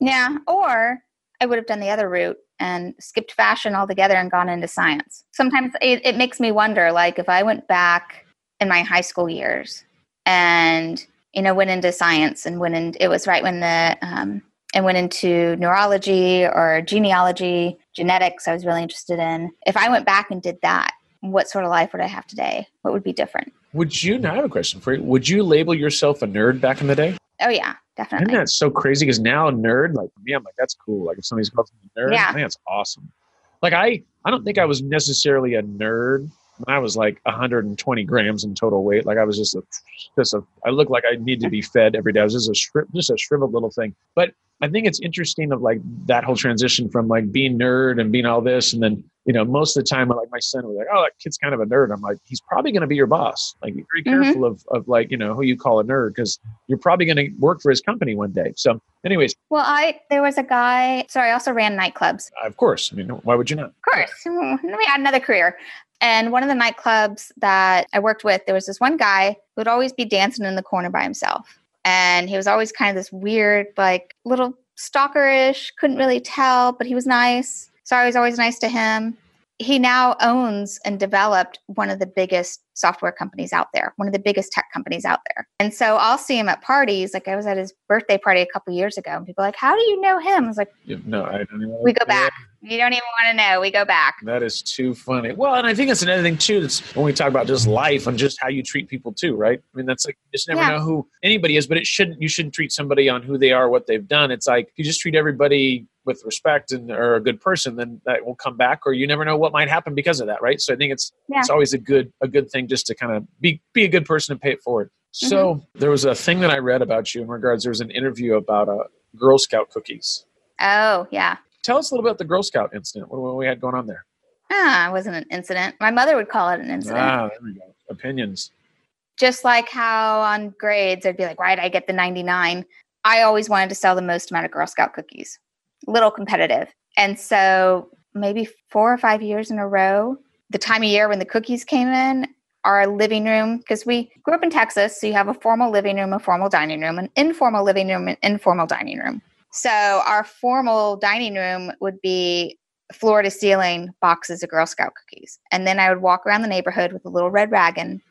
Yeah. Or I would have done the other route and skipped fashion altogether and gone into science. Sometimes it, it makes me wonder like if I went back in my high school years and you know went into science and went in it was right when the um, and went into neurology or genealogy genetics i was really interested in if i went back and did that what sort of life would i have today what would be different would you now i have a question for you would you label yourself a nerd back in the day oh yeah definitely. Isn't that so crazy? Because now nerd, like for me, I'm like, that's cool. Like if somebody's called me a nerd, yeah. I think that's awesome. Like I, I don't think I was necessarily a nerd when I was like 120 grams in total weight. Like I was just a, just a, I looked like I need to be fed every day. I was just a shri- just a shriveled little thing. But I think it's interesting of like that whole transition from like being nerd and being all this, and then you know most of the time like my son was like, oh that kid's kind of a nerd. I'm like, he's probably going to be your boss. Like be very mm-hmm. careful of of like you know who you call a nerd because you're probably going to work for his company one day. So, anyways. Well, I there was a guy. Sorry, I also ran nightclubs. Uh, of course, I mean, why would you not? Of course, let me add another career. And one of the nightclubs that I worked with, there was this one guy who would always be dancing in the corner by himself. And he was always kind of this weird, like little stalkerish, couldn't really tell, but he was nice. So I was always nice to him. he now owns and developed one of the biggest software companies out there, one of the biggest tech companies out there. And so I'll see him at parties. Like I was at his birthday party a couple years ago, and people are like, "How do you know him?" I was like, no, I don't even. "We go back. You don't even want to know. We go back." That is too funny. Well, and I think that's another thing too. That's when we talk about just life and just how you treat people too, right? I mean, that's like you just never Yeah. know who anybody is, but it shouldn't. You shouldn't treat somebody on who they are, what they've done. It's like you just treat everybody with respect and are a good person, then that will come back, or you never know what might happen because of that, right? So I think it's Yeah. it's always a good a good thing just to kind of be be a good person and pay it forward. So Mm-hmm. there was a thing that I read about you in regards. There was an interview about uh, Girl Scout cookies. Oh yeah. Tell us a little bit about the Girl Scout incident. What, what we had going on there? Ah, it wasn't an incident. My mother would call it an incident. Ah, there we go. Opinions. Just like how on grades, I'd be like, why did I get the 99? I always wanted to sell the most amount of Girl Scout cookies. Little competitive. And so maybe four or five years in a row, the time of year when the cookies came in, our living room, because we grew up in Texas, so you have a formal living room, a formal dining room, an informal living room, an informal dining room. So our formal dining room would be floor to ceiling boxes of Girl Scout cookies. And then I would walk around the neighborhood with a little red wagon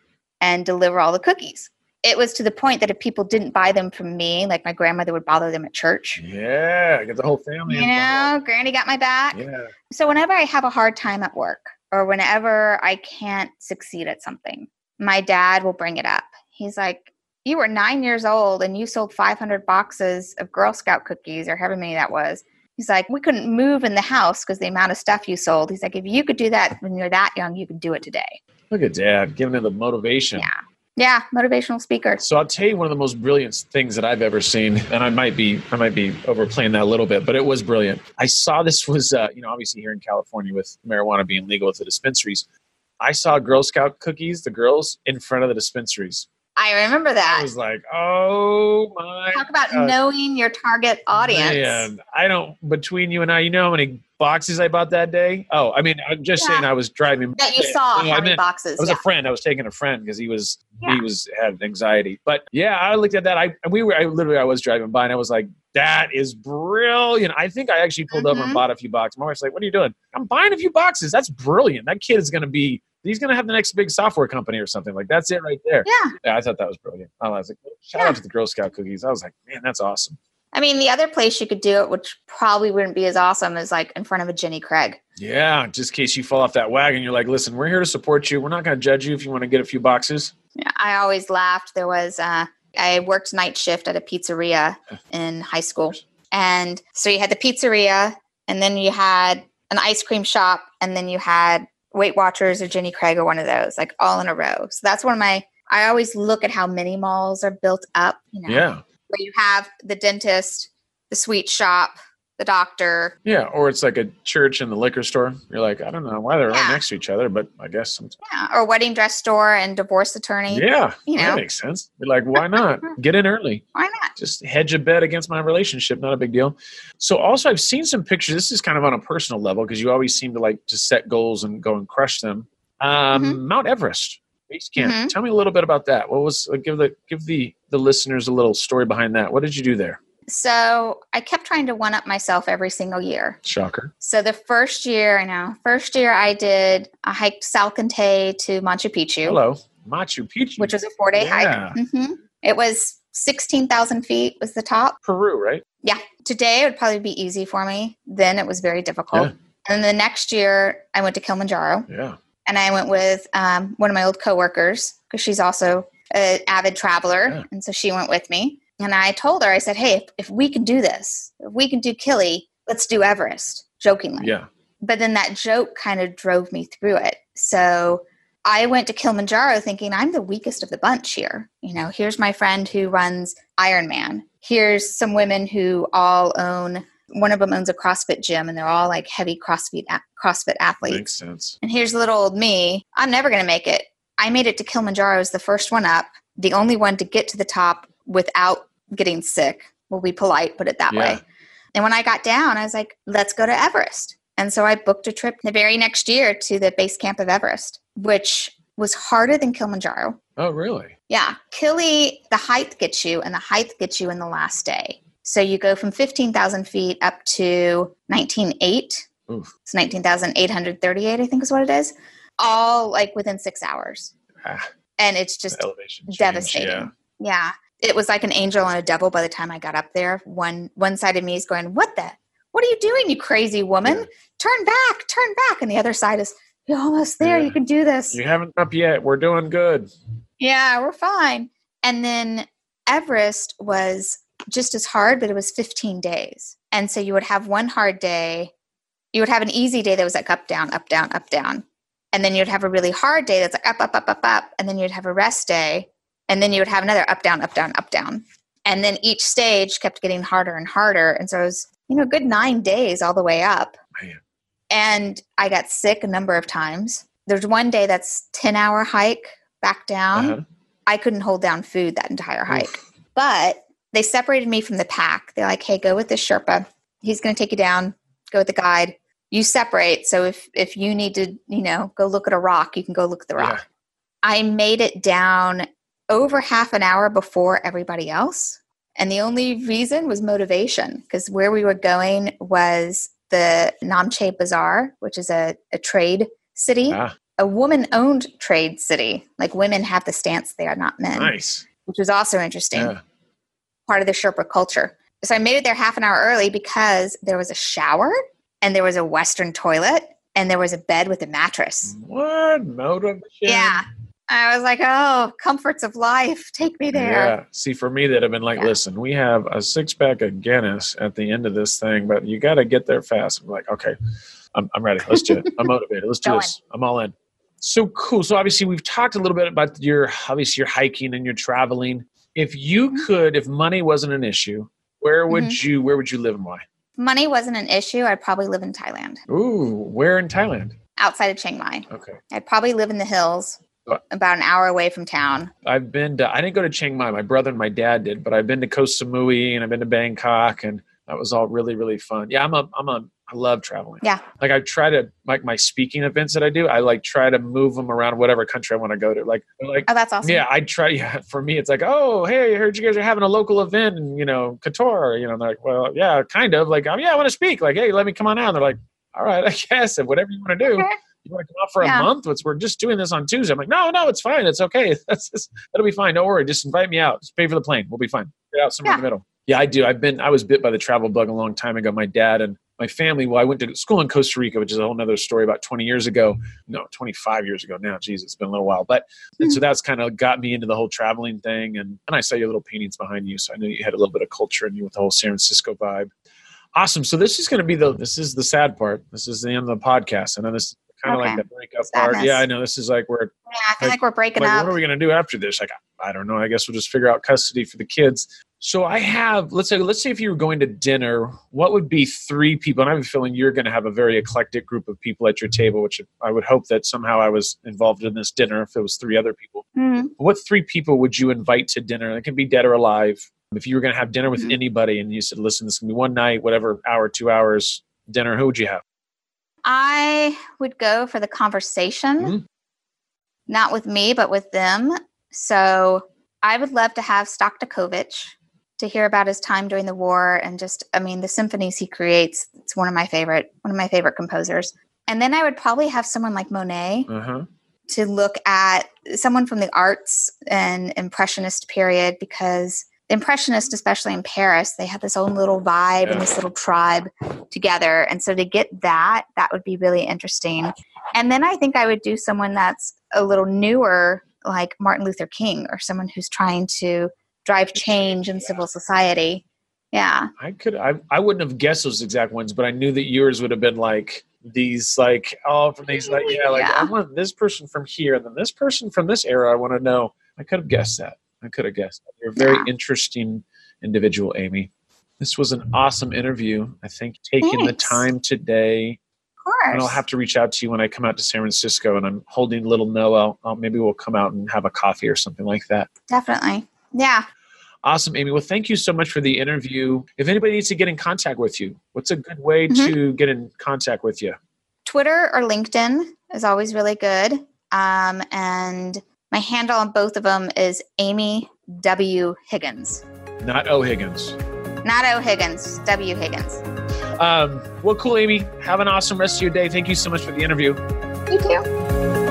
and deliver all the cookies. It was to the point that if people didn't buy them from me, like my grandmother would bother them at church. Yeah, get the whole family. You know, Granny got my back. Yeah. So whenever I have a hard time at work or whenever I can't succeed at something, my dad will bring it up. He's like, You were nine years old and you sold 500 boxes of Girl Scout cookies or however many that was. He's like, We couldn't move in the house because the amount of stuff you sold. He's like, If you could do that when you're that young, you could do it today. Look at dad giving him the motivation. Yeah. Yeah. Motivational speaker. So I'll tell you one of the most brilliant things that I've ever seen, and I might be I might be overplaying that a little bit, but it was brilliant. I saw this was uh, you know obviously here in California with marijuana being legal at the dispensaries. I saw Girl Scout cookies, the girls in front of the dispensaries. I remember that. I was like, oh my Talk about God. knowing your target audience. Man, I don't. Between you and I, you know how many boxes I bought that day? Oh, I mean, I'm just Yeah. saying I was driving. That you saw No, I how many meant- boxes. It was yeah. a friend. I was taking a friend because he was Yeah. he was had anxiety. But yeah, I looked at that. I and we were. I literally I was driving by and I was like, that is brilliant. I think I actually pulled over and mm-hmm. bought a few boxes. My wife's like, what are you doing? I'm buying a few boxes. That's brilliant. That kid is going to be. He's going to have the next big software company or something. Like that's it right there. yeah. Yeah, I thought that was brilliant. I was like, shout Yeah. out to the Girl Scout cookies. I was like, man, that's awesome. I mean, the other place you could do it, which probably wouldn't be as awesome, is like in front of a Jenny Craig. Yeah, just in case you fall off that wagon, you're like, listen, we're here to support you. We're not going to judge you if you want to get a few boxes. Yeah, I always laughed. There was, uh, I worked night shift at a pizzeria in high school. And so you had the pizzeria, and then you had an ice cream shop, and then you had Weight Watchers or Jenny Craig or one of those, like all in a row. So that's one of my, I always look at how mini malls are built up, you know, Yeah, where you have the dentist, the sweet shop, the doctor, yeah. Or it's like a church and the liquor store. You're like, I don't know why they're Yeah. right next to each other, but I guess sometimes. yeah, or wedding dress store and divorce attorney. Yeah, You that know. makes sense. You're like, why not? Get in early. Why not? Just hedge a bet against my relationship. Not a big deal. So, also, I've seen some pictures. This is kind of on a personal level because you always seem to like to set goals and go and crush them. Um, Mm-hmm. Mount Everest base camp. Mhm. Tell me a little bit about that. What was uh, give the give the the listeners a little story behind that? What did you do there? So I kept trying to one up myself every single year. Shocker. So the first year, I know, first year I did, I hiked Salcantay to Machu Picchu, Hello, Machu Picchu, which was a four day Yeah. hike. hmm It was 16,000 feet was the top. Peru, right? Yeah. Today it would probably be easy for me. Then it was very difficult. Yeah. And the next year I went to Kilimanjaro Yeah. and I went with um, one of my old coworkers because she's also an avid traveler. Yeah. And so she went with me. And I told her, I said, hey, if, if we can do this, if we can do Kili, let's do Everest, jokingly. Yeah. But then that joke kind of drove me through it. So I went to Kilimanjaro thinking I'm the weakest of the bunch here. You know, here's my friend who runs Ironman. Here's some women who all own, one of them owns a CrossFit gym and they're all like heavy CrossFit, a- CrossFit athletes. Makes sense. And here's little old me. I'm never going to make it. I made it to Kilimanjaro as the first one up, the only one to get to the top without getting sick. We'll be polite, put it that Yeah. way. And when I got down, I was like, let's go to Everest. And so I booked a trip the very next year to the base camp of Everest, which was harder than Kilimanjaro. Oh, really? Yeah. Kili, the height gets you, and the height gets you in the last day. So you go from 15,000 feet up to 19.8 Oof. It's 19,838, I think is what it is. All like within six hours. Ah, And it's just devastating. Yeah. Yeah. It was like an angel and a devil by the time I got up there. One one side of me is going, What the what are you doing, you crazy woman? Yeah. Turn back, turn back. And the other side is, You're almost there, Yeah. you can do this. You haven't up yet. We're doing good. Yeah, we're fine. And then Everest was just as hard, but it was 15 days. And so you would have one hard day, you would have an easy day that was like up, down, up, down, up, down. And then you'd have a really hard day that's like up, up, up, up, up. And then you'd have a rest day. And then you would have another up, down, up, down, up, down. And then each stage kept getting harder and harder. And so it was, you know, a good nine days all the way up. Man. And I got sick a number of times. There's one day that's 10 hour hike back down. Uh-huh. I couldn't hold down food that entire hike. Oof. But they separated me from the pack. They're like, "Hey, go with this Sherpa. He's going to take you down. Go with the guide. You separate. So if if you need to, you know, go look at a rock, you can go look at the rock." Yeah. I made it down over half an hour before everybody else. And the only reason was motivation because where we were going was the Namche Bazaar, which is a, a trade city, Ah, a woman owned trade city. Like women have the stance there, not men nice. which was also interesting, Yeah. part of the Sherpa culture. So I made it there half an hour early because there was a shower and there was a Western toilet and there was a bed with a mattress. What motivation? Yeah. I was like, oh, comforts of life, take me there. Yeah. See, for me, that have been like, Yeah. listen, we have a six pack of Guinness at the end of this thing, but you got to get there fast. I'm like, okay, I'm, I'm ready. Let's do it. I'm motivated. Let's do this. I'm all in. So cool. So obviously, we've talked a little bit about your obviously your hiking and your traveling. If you Mhm. could, if money wasn't an issue, where would Mm-hmm. you where would you live and why? Money wasn't an issue. I'd probably live in Thailand, Ooh, where in Thailand? outside of Chiang Mai. Okay. I'd probably live in the hills, about an hour away from town. I've been to, I didn't go to Chiang Mai. My brother and my dad did, but I've been to Koh Samui and I've been to Bangkok and that was all really, really fun. Yeah, I'm a, I'm a, I love traveling. Yeah. Like I try to, like my speaking events that I do, I like try to move them around whatever country I want to go to. Like, like, Oh, that's awesome. yeah, I try. Yeah, for me, it's like, oh, hey, I heard you guys are having a local event in, you know, Qatar. You know, they're like, well, yeah, kind of. Like, oh, yeah, I want to speak. Like, hey, let me come on out. And they're like, all right, I guess, and whatever you want to do. Okay. You want to come out for Yeah. a month? It's, we're just doing this on Tuesday. I'm like, no, no, it's fine. It's okay. That's just, that'll be fine. Don't worry. Just invite me out. Just pay for the plane. We'll be fine. Get out somewhere in the middle. Yeah, I do. I've been. I was bit by the travel bug a long time ago. My dad and my family. Well, I went to school in Costa Rica, which is a whole nother story. About 20 years ago. No, 25 years ago now. Jesus, it's been a little while. But and so hmm. that's kind of got me into the whole traveling thing. And and I saw your little paintings behind you, so I knew you had a little bit of culture in you with the whole San Francisco vibe. Awesome. So this is going to be the. This is the sad part. This is the end of the podcast. I know this is kind of Okay. like the breakup part. Yeah, I know. This is like where Yeah, I feel Like- like, we're breaking like, up. what are we going to do after this? Like, I don't know. I guess we'll just figure out custody for the kids. So I have, let's say, let's say if you were going to dinner, what would be three people? And I have a feeling you're going to have a very eclectic group of people at your table, which I would hope that somehow I was involved in this dinner if it was three other people. Mhm. What three people would you invite to dinner? It can be dead or alive. If you were going to have dinner with Mhm. anybody and you said, listen, this can be one night, whatever, hour, two hours dinner, who would you have? I would go for the conversation, Mhm. not with me, but with them. So I would love to have Shostakovich to hear about his time during the war and just, I mean, the symphonies he creates. It's one of my favorite, one of my favorite composers. And then I would probably have someone like Monet Uh huh. to look at someone from the arts and impressionist period because impressionists especially in paris they had this own little vibe Yeah. and this little tribe together and so to get that that would be really interesting and then i think i would do someone that's a little newer like martin luther king or someone who's trying to drive change in civil society yeah I could I I wouldn't have guessed those exact ones, but I knew that yours would have been like these like oh from these like yeah like I want this person from here and then this person from this era I want to know. I could have guessed that. I could have guessed. You're a very interesting individual, Amy. This was an awesome interview. I think taking the time today, of course and I'll have to reach out to you when I come out to San Francisco and I'm holding little Noah. I'll, maybe we'll come out and have a coffee or something like that. definitely yeah Awesome, Amy. Well, thank you so much for the interview. If anybody needs to get in contact with you, what's a good way Mhm. to get in contact with you? Twitter or LinkedIn is always really good. Um, and my handle on both of them is Amy W. Higgins. Not O Higgins. Not O. Higgins, W. Higgins. Um, well, cool, Amy. Have an awesome rest of your day. Thank you so much for the interview. You too.